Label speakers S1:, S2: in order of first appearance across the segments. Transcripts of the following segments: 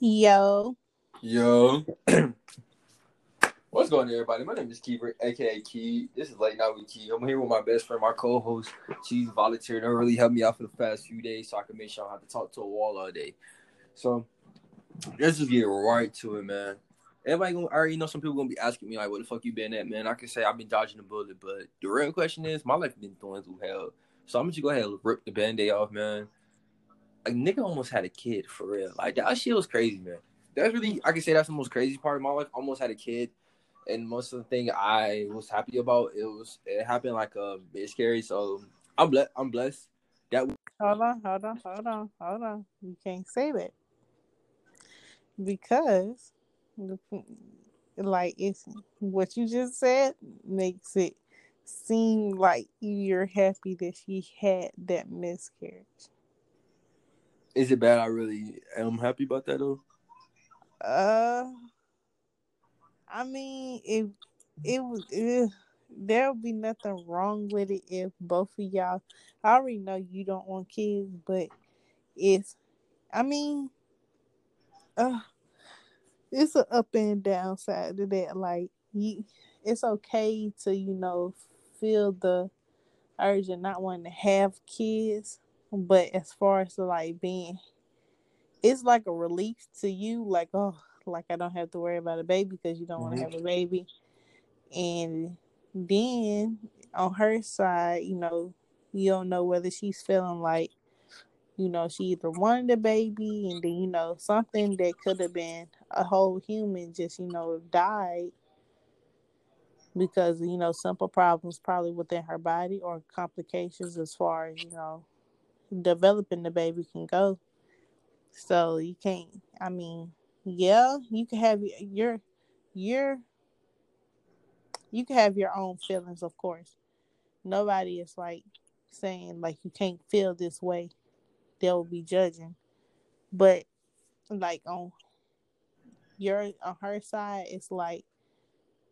S1: Yo.
S2: Yo. What's going on, everybody? My name is Keeper, aka Key. This is Late Night with Key. I'm here with my best friend, my co-host. She's volunteered and really helped me out for the past few days so I can make sure I don't have to talk to a wall all day. So let's just get right to it, man. Everybody gonna I already know some people gonna be asking me like, "What the fuck you been at, man?" I can say I've been dodging the bullet, but the real question is, my life been going through hell. So I'm gonna just go ahead and rip the band-aid off, man. Like nigga almost had a kid for real. Like that shit was crazy, man. That's really I can say that's the most crazy part of my life. Almost had a kid, and most of the thing I was happy about it was it happened like um, a bit scary. So I'm blessed. I'm blessed. That
S1: Hold on, hold on, hold on, hold on. You can't say that. Because like it's what you just said makes it seem like you're happy that she had that miscarriage.
S2: Is it bad? I really am happy about that though.
S1: Uh, I mean, if it was, eh, there'll be nothing wrong with it if both of y'all. I already know you don't want kids, but it's, I mean, uh, it's an up and down side to that. Like, you, it's okay to you know feel the urge of not wanting to have kids, but as far as like being it's like a relief to you, like oh, like I don't have to worry about a baby because you don't want to
S2: Mhm.
S1: have a baby. And then on her side, you know, you don't know whether she's feeling like, you know, she either wanted a baby and then you know something that could have been a whole human just you know died because you know simple problems probably within her body or complications as far as you know developing the baby can go. So you can't. I mean, yeah, you can have your your you can have your own feelings, of course. Nobody is like saying like you can't feel this way. They'll be judging, but like on your on her side, it's like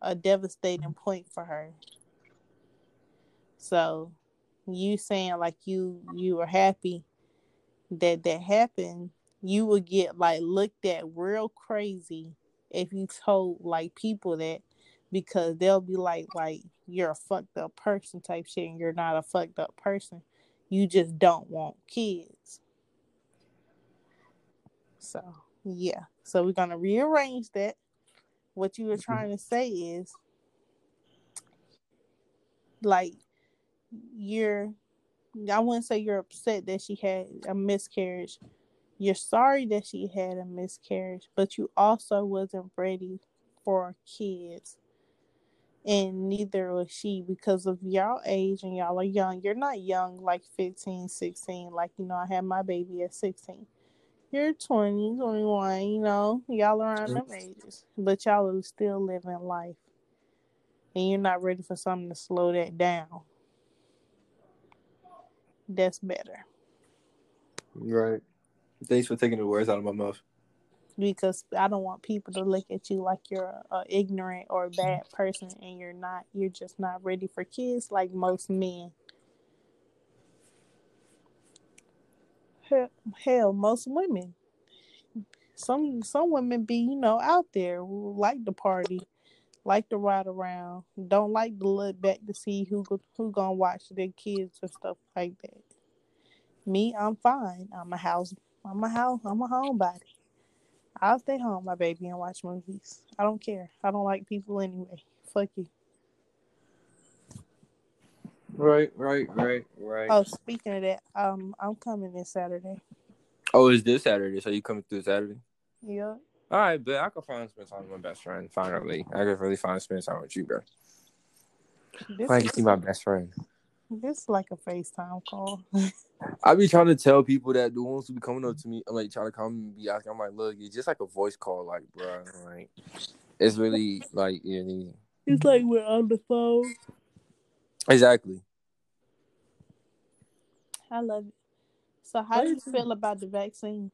S1: a devastating point for her. So you saying like you you were happy that that happened, you would get like looked at real crazy if you told like people that because they'll be like like you're a fucked up person type shit and you're not a fucked up person. You just don't want kids. So yeah. So we're gonna rearrange that. What you were mm-hmm. trying to say is like you're I wouldn't say you're upset that she had a miscarriage. You're sorry that she had a miscarriage, but you also wasn't ready for kids. And neither was she because of y'all age and y'all are young. You're not young like 15, 16. Like, you know, I had my baby at 16. You're 20, 21, you know, y'all are around them ages. But y'all are still living life. And you're not ready for something to slow that down. That's better.
S2: Right. Thanks for taking the words out of my mouth.
S1: because I don't want people to look at you like you're a, a ignorant or a bad person, and you're not. You're just not ready for kids, like most men. Hell, hell, most women. Some some women be you know out there like the party, like to ride around, don't like to look back to see who who gonna watch their kids or stuff like that. Me, I'm fine. I'm a house. I'm a house. I'm a homebody. I'll stay home, my baby, and watch movies. I don't care. I don't like people anyway. Fuck you.
S2: Right, right, right, right.
S1: Oh, speaking of that, um, I'm coming this Saturday.
S2: Oh, it's this Saturday, so you coming through Saturday?
S1: Yeah.
S2: All right, but I can finally spend time with my best friend. Finally, I can really finally spend time with you, bro.
S1: This
S2: I can see my best friend.
S1: this is like a FaceTime call.
S2: I be trying to tell people that the ones who be coming up to me, I'm like trying to come and be asking. I'm like, look, it's just like a voice call, like, bro, like it's really like yeah,
S1: it's like we're on the phone.
S2: exactly.
S1: I love it. So, how do you feel about the vaccine?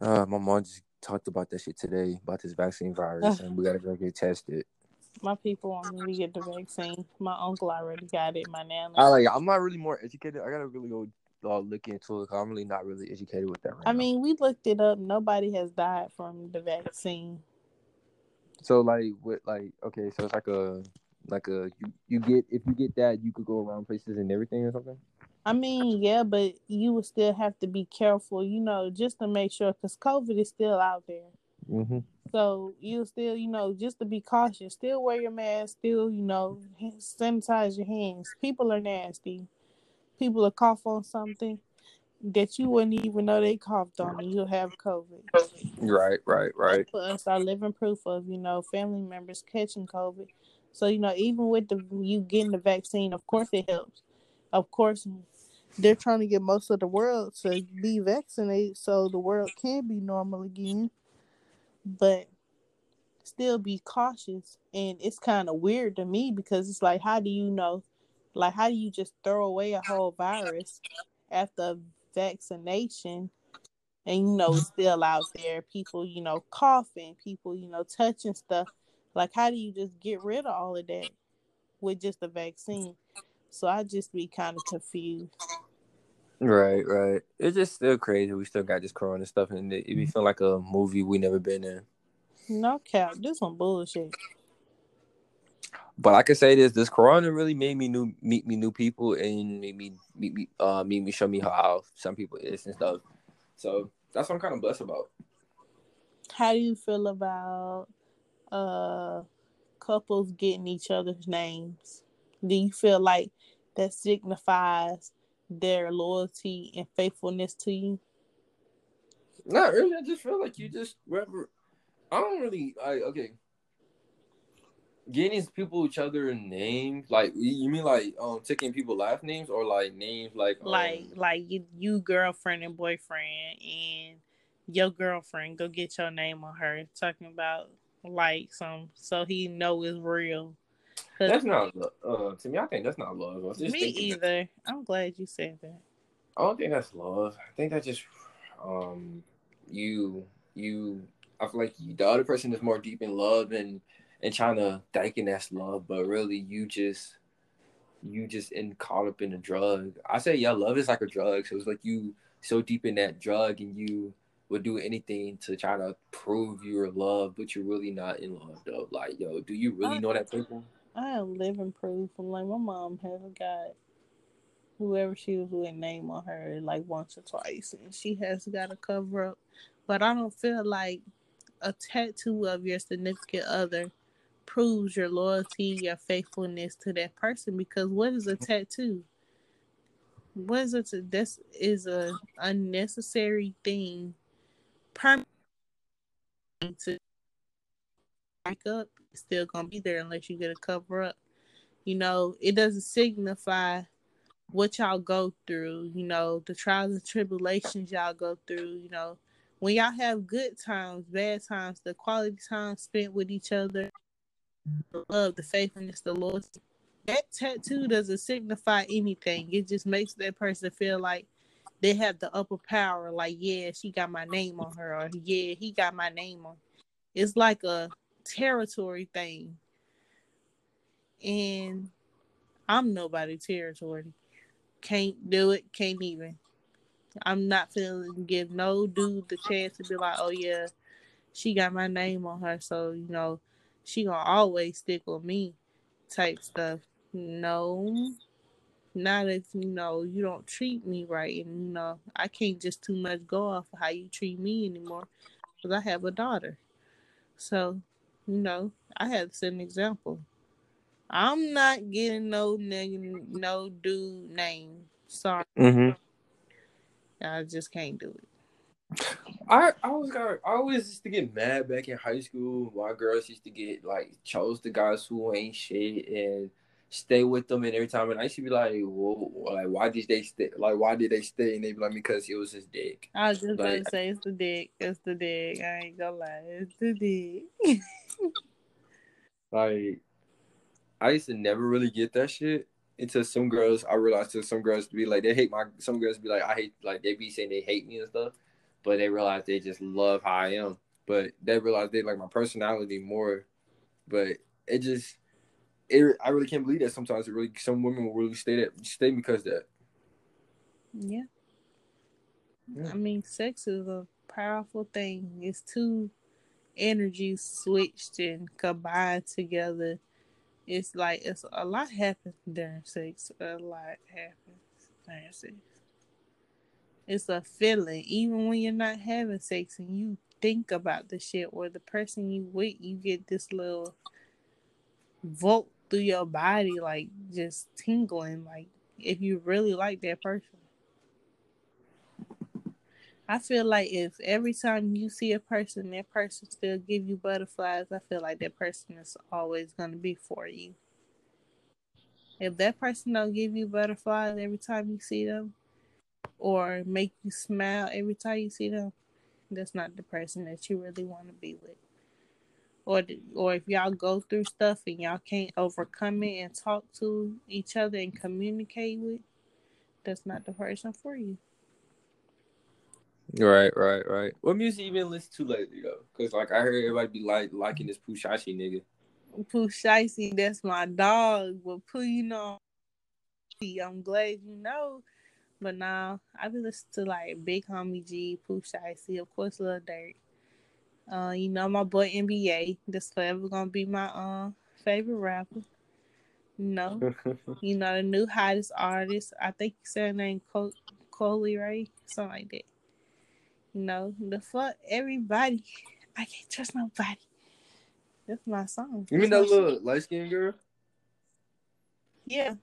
S2: Uh, my mom just talked about that shit today about this vaccine virus, and we gotta go get tested.
S1: My people want me to get the vaccine. My uncle already got it. My nana.
S2: I like. I'm not really more educated. I gotta really go uh, look into it. i I'm really not really educated with that. Right
S1: I
S2: now.
S1: mean, we looked it up. Nobody has died from the vaccine.
S2: so like with like okay, so it's like a like a you you get if you get that you could go around places and everything or something.
S1: I mean, yeah, but you would still have to be careful, you know, just to make sure because COVID is still out there.
S2: Mm-hmm.
S1: So you still, you know, just to be cautious, still wear your mask, still, you know, sanitize your hands. People are nasty. People will cough on something that you wouldn't even know they coughed on, and you'll have COVID.
S2: Right, right, right.
S1: For us, are living proof of, you know, family members catching COVID. So you know, even with the you getting the vaccine, of course it helps. Of course, they're trying to get most of the world to be vaccinated so the world can be normal again but still be cautious. And it's kind of weird to me because it's like, how do you know? Like, how do you just throw away a whole virus after vaccination? And you know, still out there. People, you know, coughing, people, you know, touching stuff. Like, how do you just get rid of all of that with just a vaccine? So I just be kind of confused.
S2: Right, right. It's just still crazy. We still got this corona stuff, and it, it be feel like a movie we never been in.
S1: No cap, this one bullshit.
S2: But I can say this: this corona really made me new meet me new people and made me meet me uh meet me show me how some people is and stuff. So that's what I'm kind of blessed about.
S1: How do you feel about uh couples getting each other's names? Do you feel like that signifies their loyalty and faithfulness to you?
S2: Not really. I just feel like you just whatever. I don't really. I okay. Getting people each other names, like you mean like um taking people last names or like names like um,
S1: like like you, you girlfriend and boyfriend and your girlfriend go get your name on her talking about like some so he know it's real.
S2: That's not uh to me. I think that's not love.
S1: me either. That, I'm glad you said that.
S2: I don't think that's love. I think that just um you you. I feel like you, the other person is more deep in love and and trying to thinking that's love, but really you just you just in caught up in a drug. I say yeah, love is like a drug. So it's like you so deep in that drug and you would do anything to try to prove you're love, but you're really not in love though. Like, yo, do you really know that people?
S1: I am living proof. I'm like my mom has got whoever she was with name on her like once or twice, and she has got a cover up. But I don't feel like a tattoo of your significant other proves your loyalty, your faithfulness to that person. Because what is a tattoo? What is it? this is a unnecessary thing. Permanent to up still gonna be there unless you get a cover up. You know, it doesn't signify what y'all go through, you know, the trials and tribulations y'all go through, you know. When y'all have good times, bad times, the quality time spent with each other, the love, the faithfulness, the loyalty, that tattoo doesn't signify anything. It just makes that person feel like they have the upper power. Like, yeah, she got my name on her, or yeah, he got my name on. It's like a territory thing. And I'm nobody territory. Can't do it, can't even. I'm not feeling give no dude the chance to be like, oh yeah, she got my name on her, so you know, she gonna always stick with me type stuff. No. Not if you know you don't treat me right, and you know I can't just too much go off of how you treat me anymore, because I have a daughter. So you know, I had to set an example. I'm not getting no nigga, no dude name. Sorry.
S2: Mm-hmm.
S1: I just can't do it.
S2: I I was got I always used to get mad back in high school. My girls used to get like chose the guys who ain't shit and stay with them and every time and I used to be like, Whoa, like why did they stay like why did they stay? And they'd be like because it was his dick.
S1: I was just like, gonna say it's the dick. It's the dick. I ain't gonna lie, it's the dick.
S2: like I used to never really get that shit until some girls I realized to some girls be like they hate my some girls be like I hate like they be saying they hate me and stuff, but they realize they just love how I am. But they realize they like my personality more. But it just it, I really can't believe that sometimes it really some women will really stay that stay because that.
S1: Yeah.
S2: Yeah.
S1: I mean, sex is a powerful thing. It's two energies switched and combined together. It's like it's a lot happens during sex. A lot happens during sex. It's a feeling, even when you're not having sex and you think about the shit or the person you with, you get this little volt through your body, like just tingling, like if you really like that person. I feel like if every time you see a person, that person still give you butterflies, I feel like that person is always gonna be for you. If that person don't give you butterflies every time you see them, or make you smile every time you see them, that's not the person that you really want to be with. Or, or if y'all go through stuff and y'all can't overcome it and talk to each other and communicate with, that's not the person for you.
S2: Right, right, right. What music you been listening to lately though? Cause like I heard everybody be like liking this Pooh Shiesty nigga.
S1: Pooh Shiesty, that's my dog. But Pooh, you know, I'm glad you know. But now I be listening to like Big Homie G, Pooh Shiesty, of course, Lil Durk. Uh, you know my boy NBA. That's forever gonna be my uh favorite rapper. No, you know the new hottest artist. I think he said her name Col- Coi Leray, something like that. You know the fuck everybody. I can't trust nobody. That's my song.
S2: You mean that little light skinned girl?
S1: Yeah,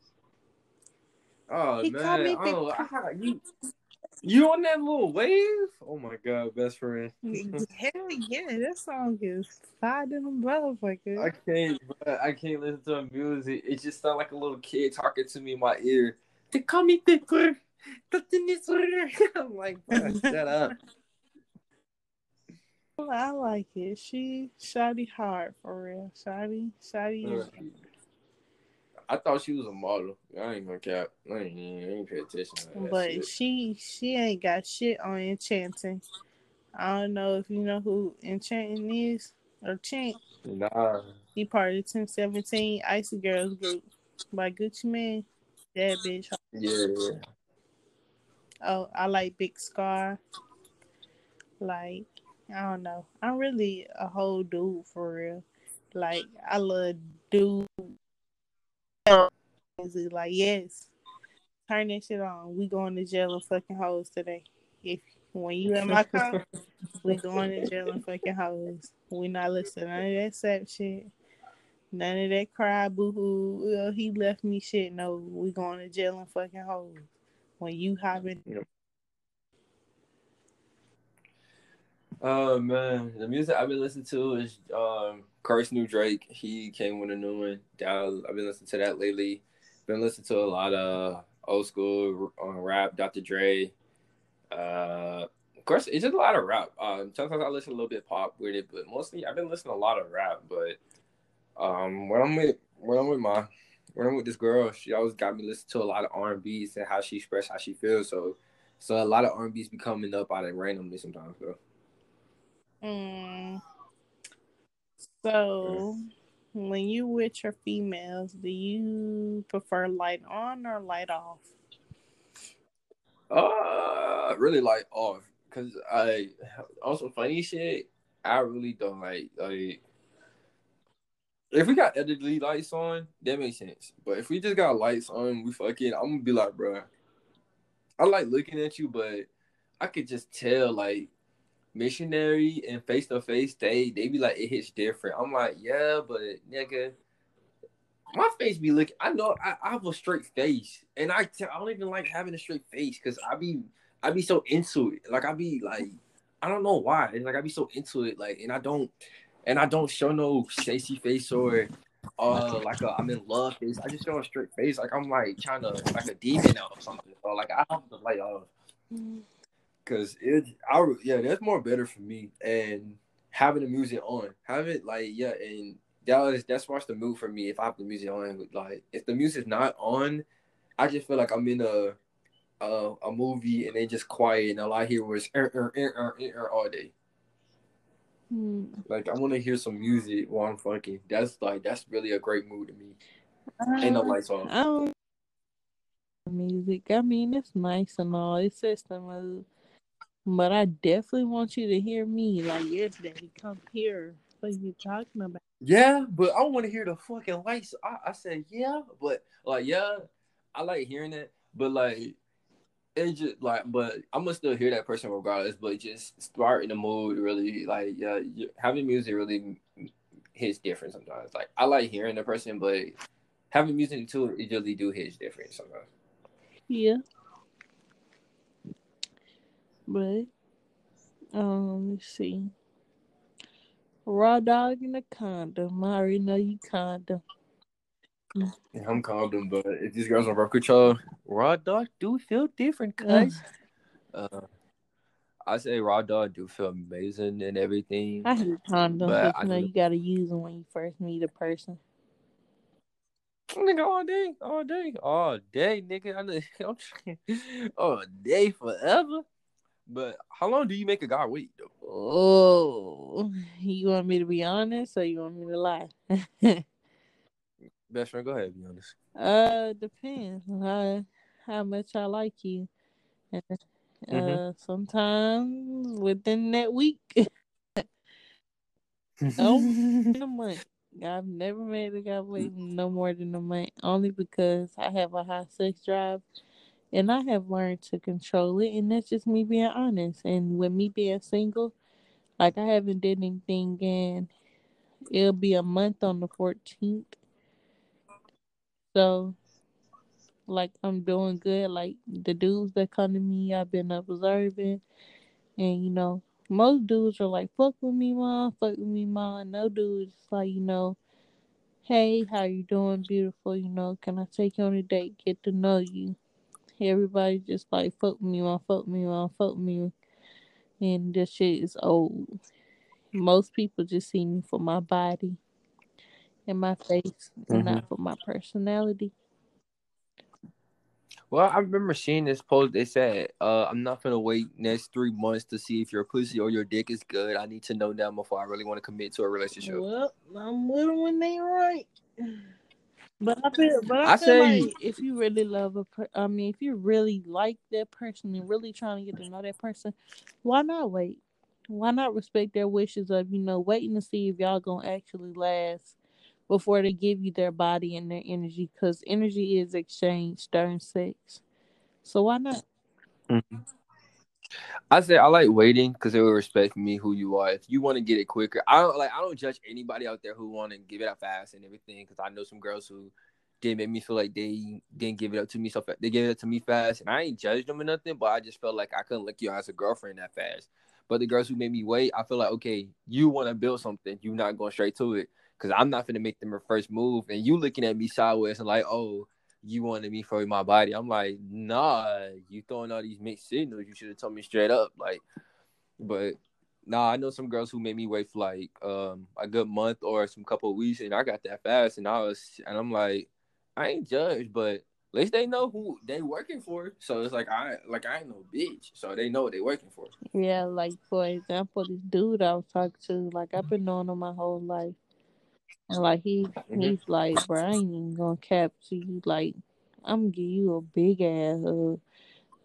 S2: Oh
S1: He called
S2: man,
S1: me
S2: I
S1: Big
S2: don't know.
S1: Pooh.
S2: I, you you on that little wave? Oh my god, best friend.
S1: hell yeah, that song is fire than a motherfucker.
S2: I can't, I can't listen to music. It just sounds like a little kid talking to me in my ear. They call me Pepper. I'm like, shut up.
S1: I like it. She shotty hard for real. Shotty, shotty.
S2: I thought she was a model. I ain't gonna cap. I ain't, I ain't pay attention to
S1: But
S2: shit.
S1: she she ain't got shit on enchanting. I don't know if you know who enchanting is or chant.
S2: Nah.
S1: He part of the 1017 Icy Girls group by Gucci Mane. That bitch.
S2: Yeah, yeah.
S1: Oh, I like Big Scarr. Like, I don't know. I'm really a whole dude for real. Like, I love dude. Music. Like, yes, turn that shit on. We going to jail and fucking hoes today. If when you in my car, we going to jail and fucking hoes. We not listening to none of that sap shit. None of that cry boo hoo. Well, he left me shit. No, we going to jail and fucking hoes. When you hopping,
S2: Oh man, the music I've been listening to is um Curse New Drake. He came with a new one. That- I've been listening to that lately. Been listening to a lot of old school uh, rap, Dr. Dre. Uh, of course, it's just a lot of rap. Um, sometimes I listen a little bit pop with it, but mostly I've been listening to a lot of rap. But um, when I'm with when I'm with my when I'm with this girl, she always got me listening to a lot of R and B's and how she express how she feels. So so a lot of R and B's be coming up out of randomly sometimes though.
S1: Mm. So, when you with your females, do you prefer light on or light off?
S2: Uh, really like off because I also funny shit. I really don't like like if we got LED lights on, that makes sense. But if we just got lights on, we fucking. I'm gonna be like, bruh, I like looking at you, but I could just tell like missionary and face to face. They they be like it hits different. I'm like, yeah, but nigga. My face be looking. I know I, I have a straight face, and I t- I don't even like having a straight face because I be I be so into it. Like I be like I don't know why. It's like I be so into it. Like and I don't and I don't show no shady face or uh like I'm in love face. I just show a straight face. Like I'm like trying to like a demon out or something. So like I don't have to like because it I yeah that's more better for me and having the music on have it like yeah and that was that's what's the mood for me if I have the music on like if the music's not on I just feel like I'm in a a, a movie and they just quiet and all I hear was er, er, er, er, er, er, all day
S1: Hmm.
S2: like I want to hear some music while I'm fucking that's like that's really a great mood to me ain't no
S1: Uh,
S2: lights off
S1: music. I mean, it's nice and all. It's system mood. But I definitely want you to hear me. Like, yes, daddy, come here. What are you talking about?
S2: Yeah, but I want to hear the fucking lights. I, I said yeah, but like yeah, I like hearing it, but like it just like, but I'm gonna still hear that person regardless. But just starting the mood really, like yeah, having music really hits different sometimes. Like I like hearing the person, but having music too, it really do hit different sometimes.
S1: Yeah. But um, let's see. Raw dog in a condom. I already know you condom.
S2: Yeah, I'm condom, but if these girls on birth control, raw dog do feel different, cuz. Uh, I say raw dog do feel amazing and everything.
S1: I hate condoms, but, you know you gotta use them when you first meet a person.
S2: Nigga, all day, all day, all day, nigga. I'm trying, all day, forever. But how long do you make a guy wait though?
S1: Oh, you want me to be honest or you want me to lie?
S2: Best friend, go ahead, be honest.
S1: Uh, depends how how much I like you. Uh, mm-hmm. sometimes within that week. oh, a month. I've never made a guy wait no more than a month, only because I have a high sex drive and I have learned to control it, and that's just me being honest. And with me being single, like I haven't did anything, and it'll be a month on the 14th. So, like I'm doing good. Like the dudes that come to me, I've been observing, and you know, most dudes are like, "Fuck with me, mom. Fuck with me, mom." No dudes like, you know, "Hey, how you doing, beautiful? You know, can I take you on a date? Get to know you." Everybody just like fuck me on, fuck me on, fuck me. And this shit is old. Most people just see me for my body and my face, mm-hmm. not for my personality.
S2: Well, I remember seeing this post. They said, uh, "I'm not gonna wait next three months to see if your pussy or your dick is good. I need to know now before I really want to commit to a relationship."
S1: Well, I'm with them when they right. But I feel, but I, I feel say, like if you really love a, per- I mean, if you really like that person and really trying to get to know that person, why not wait? Why not respect their wishes of you know waiting to see if y'all gonna actually last before they give you their body and their energy? Because energy is exchanged during sex. So why not?
S2: Mm-hmm. I say I like waiting because it will respect me who you are. If you want to get it quicker, I don't like. I don't judge anybody out there who want to give it up fast and everything. Because I know some girls who didn't make me feel like they didn't give it up to me so. They gave it up to me fast, and I ain't judged them or nothing. But I just felt like I couldn't lick you as a girlfriend that fast. But the girls who made me wait, I feel like okay, you want to build something, you're not going straight to it. Because I'm not gonna make them a first move, and you looking at me sideways and like, oh, you wanted me for my body. I'm like, nah, you throwing all these mixed signals. You should have told me straight up. Like, but nah, I know some girls who made me wait for like um a good month or some couple weeks, and I got that fast, and I was, and I'm like, I ain't judged, but at least they know who they working for. So it's like I like I ain't no bitch, so they know what they working for.
S1: Yeah, like for example, this dude I was talking to, like I've been knowing him my whole life. And like he mm-hmm. he's like, bro, I ain't even gonna cap to you. Like, I'm gonna give you a big ass hug.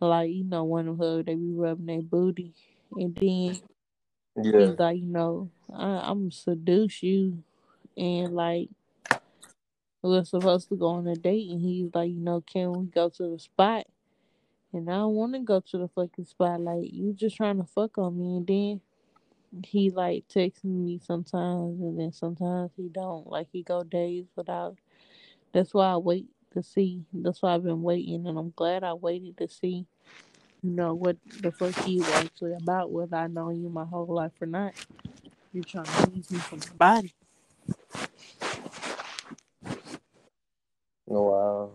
S1: Like, you know, one of them they be rubbing their booty. And then yeah. he's like, you know, I, I'm seduce you. And like, we're supposed to go on a date. And he's like, you know, can we go to the spot? And I don't want to go to the fucking spot. Like, you just trying to fuck on me. And then he like texting me sometimes and then sometimes he don't. Like he go days without that's why I wait to see. That's why I've been waiting and I'm glad I waited to see, you know, what the fuck he was actually about, whether I know you my whole life or not. You're trying to use me for my body.
S2: Oh wow.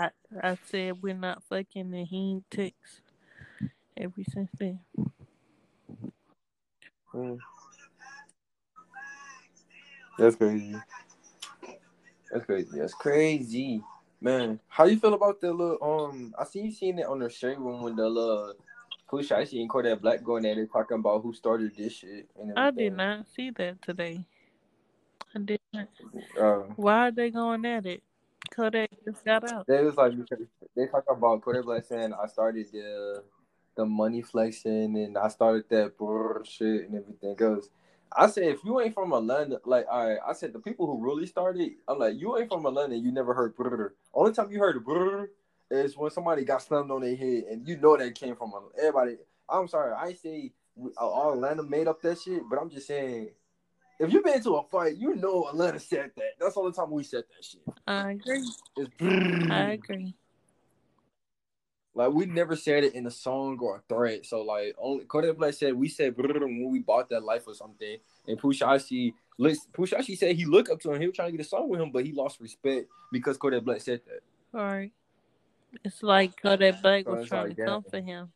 S1: I I said we're not fucking and he text ever since then.
S2: Mm. That's crazy. That's crazy. That's crazy, man. How you feel about the little um? I see you seen it on the shade room when the little Pooh Shiesty Kodak Black going at it talking about who started this shit.
S1: I did not see that today. I did not. Uh, Why are they going at it? Kodak just got out.
S2: They was like they talk about Kodak Black saying I started the the money flexing and I started that shit and everything else. I said if you ain't from Atlanta, like all right, I said the people who really started, I'm like you ain't from Atlanta, you never heard brr. Only time you heard brr is when somebody got slammed on their head and you know that came from everybody. I'm sorry, I say all Atlanta made up that shit, but I'm just saying if you've been to a fight, you know Atlanta said that. That's all the time we said that shit.
S1: I agree.
S2: It's
S1: I agree.
S2: Like we never said it in a song or a thread. So like only Kodak Black said we said when we bought that life or something. And Pooh Shiesty Pushashi said he looked up to him. He was trying to get a song with him, but he lost respect because Kodak Black said that.
S1: All right. It's like Kodak Black was trying like, to come for him.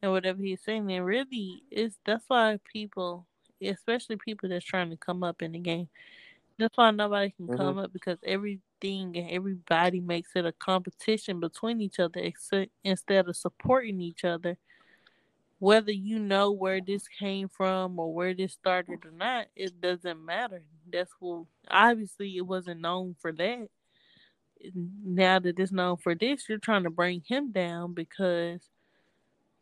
S1: And whatever he's saying, and really it's that's why people especially people that's trying to come up in the game. That's why nobody can mm-hmm. come up because everything and everybody makes it a competition between each other instead of supporting each other. Whether you know where this came from or where this started or not, it doesn't matter. That's what obviously it wasn't known for that. Now that it's known for this, you're trying to bring him down because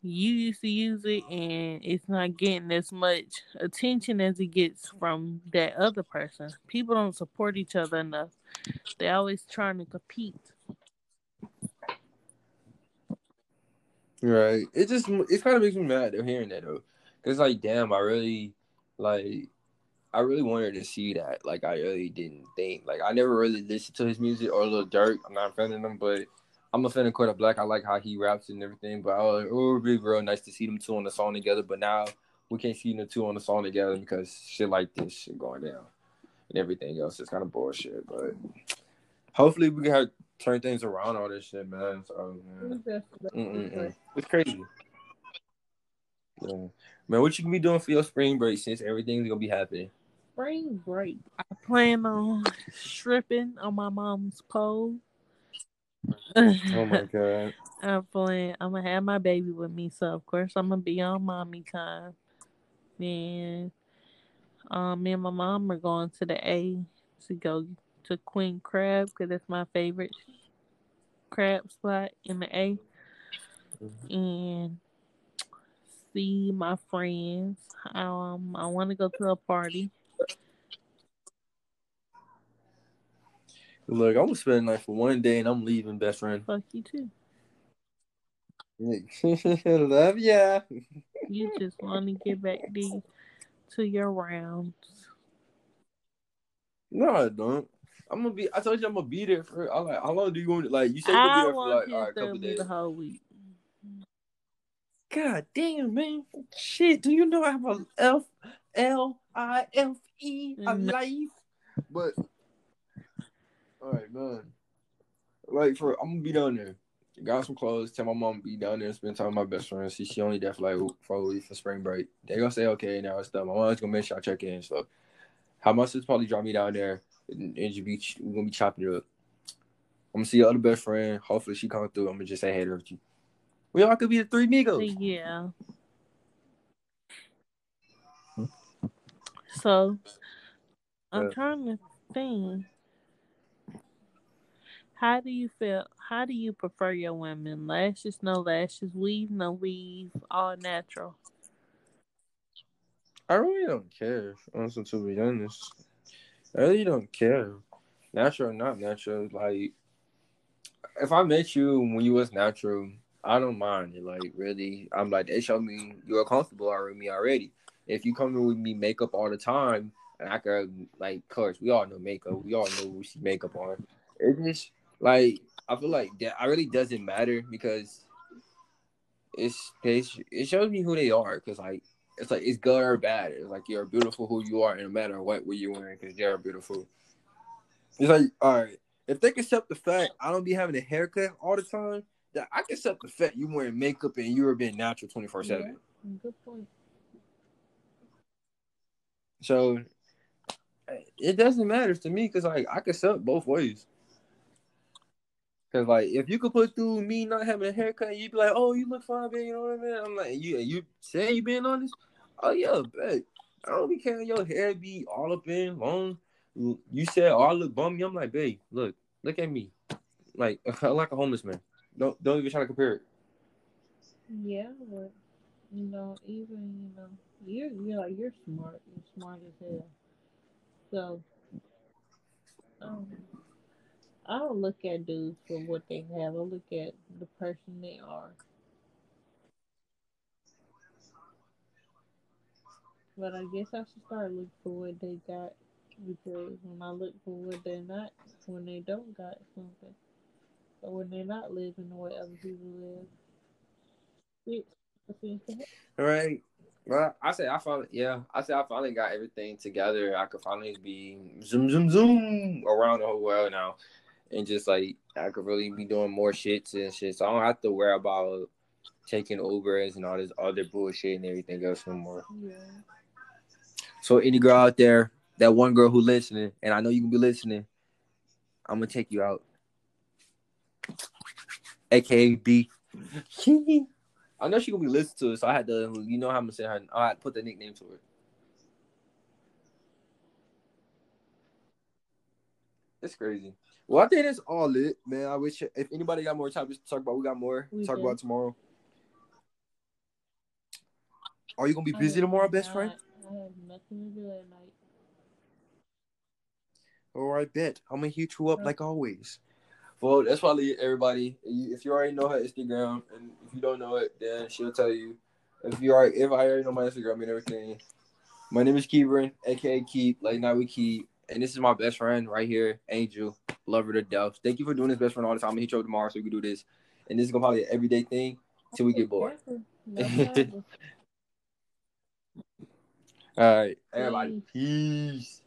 S1: you used to use it and it's not getting as much attention as it gets from that other person. People don't support each other enough. They're always trying to compete.
S2: Right. It just it kind of makes me mad though hearing that though, cause like damn, I really like I really wanted to see that. Like I really didn't think like I never really listened to his music or Lil Durk. I'm not offending him, but I'm a fan of Kodak Black. I like how he raps and everything, but oh, it would be real nice to see them two on the song together. But now we can't see the two on the song together because shit like this shit going down and everything else is kind of bullshit. But hopefully we can have, turn things around all this shit, man. So man. it's crazy. Yeah. Man, what you gonna be doing for your spring break since everything's gonna be happening?
S1: Spring break. I plan on stripping on my mom's pole
S2: oh my god.
S1: I'm playing. I'm gonna have my baby with me, so of course I'm gonna be on mommy time. And um, me and my mom are going to the A to go to Queen Crab because that's my favorite crab spot in the A. Mm-hmm. And see my friends. Um, I want to go to a party.
S2: Look, I'm gonna spend the night for one day and I'm leaving, best friend.
S1: Fuck you too.
S2: Love ya.
S1: You just want to get back to, to your rounds.
S2: No, I don't. I'm gonna be. I told you I'm gonna be there for. I'm like, how long do you want? Like, you said you'll be there for like all right, a couple days.
S1: The whole week.
S2: God damn, man! Shit, do you know I have a F L I F E a life? But all right, man. Like for I'm gonna be down there. Got some clothes. Tell my mom to be down there and spend time with my best friend. See, she only there for like four weeks for spring break. They gonna say okay, now it's done. My mom's gonna make sure I check in. So, how much is probably drop me down there and, and be we're gonna be chopping it up. I'm gonna see your other best friend. Hopefully she come through. I'm gonna just say hey to you. We all could be the three Migos.
S1: Yeah. Hmm? So I'm trying to think. How do you feel? How do you prefer your women? Lashes, no lashes, weave, no weave, all natural.
S2: I really don't care. Also, to be honest, I really don't care. Natural or not natural. Like, if I met you when you was natural, I don't mind. Like, really, I'm like, they show me you're comfortable with me already. If you come in with me makeup all the time, and I could, like, of course, we all know makeup. We all know we see makeup on. It just like I feel like that I really doesn't matter because it's, it's it shows me who they are because like it's like it's good or bad. It's like you're beautiful who you are, no matter what what you're wearing because you're beautiful. It's like all right, if they can accept the fact I don't be having a haircut all the time, that I can accept the fact you wearing makeup and you're being natural twenty four seven. Good point. So it doesn't matter to me because like I can accept both ways. Cause like if you could put through me not having a haircut, you'd be like, "Oh, you look fine, baby." You know what I mean? I'm like, "You you say you being honest? Oh yeah, bet. I don't be caring your hair be all up in long. You said, "Oh, I look bummy." I'm like, "Babe, look, Look at me, like like a homeless man. Don't don't even try to compare it.
S1: Yeah, but you know, even you know, you're you're like you're smart. You're smart as hell. So, um, I don't look at dudes for what they have. I look at the person they are. But I guess I should start looking for what they got because when I look for what they're not, when they don't got something, or when they're not living the way other people live,
S2: right. Well, I say I finally, yeah, I say I finally got everything together. I could finally be zoom, zoom, zoom around the whole world now, and just like I could really be doing more shits and shit. So I don't have to worry about taking Ubers and all this other bullshit and everything else no more.
S1: Yeah.
S2: So any girl out there, that one girl who listening, and I know you can be listening, I'm gonna take you out. AKA B. I know she gonna be listening to it, so I had to, you know how I'm gonna say her. I had to put the nickname to it. It's crazy. Well, I think that's all it, man. I wish if anybody got more topics to talk about, we got more
S1: We
S2: talk
S1: do.
S2: about tomorrow. Are you gonna be busy tomorrow, best
S1: not-
S2: friend?
S1: I have nothing to do at night.
S2: All right, bet. I'm gonna hit you up like always. Well, that's probably everybody. If you already know her Instagram, and if you don't know it, then she'll tell you. If you are, if I already know my Instagram and everything, my name is Kieran, aka Keep, like now we keep, and this is my best friend right here, Angel. Love her to death. Thank you for doing this, best friend, all the time. I'm gonna hit you up tomorrow so we can do this, and this is gonna probably be an everyday thing till we get bored.
S1: No.
S2: All right, everybody,
S1: Peace.
S2: peace.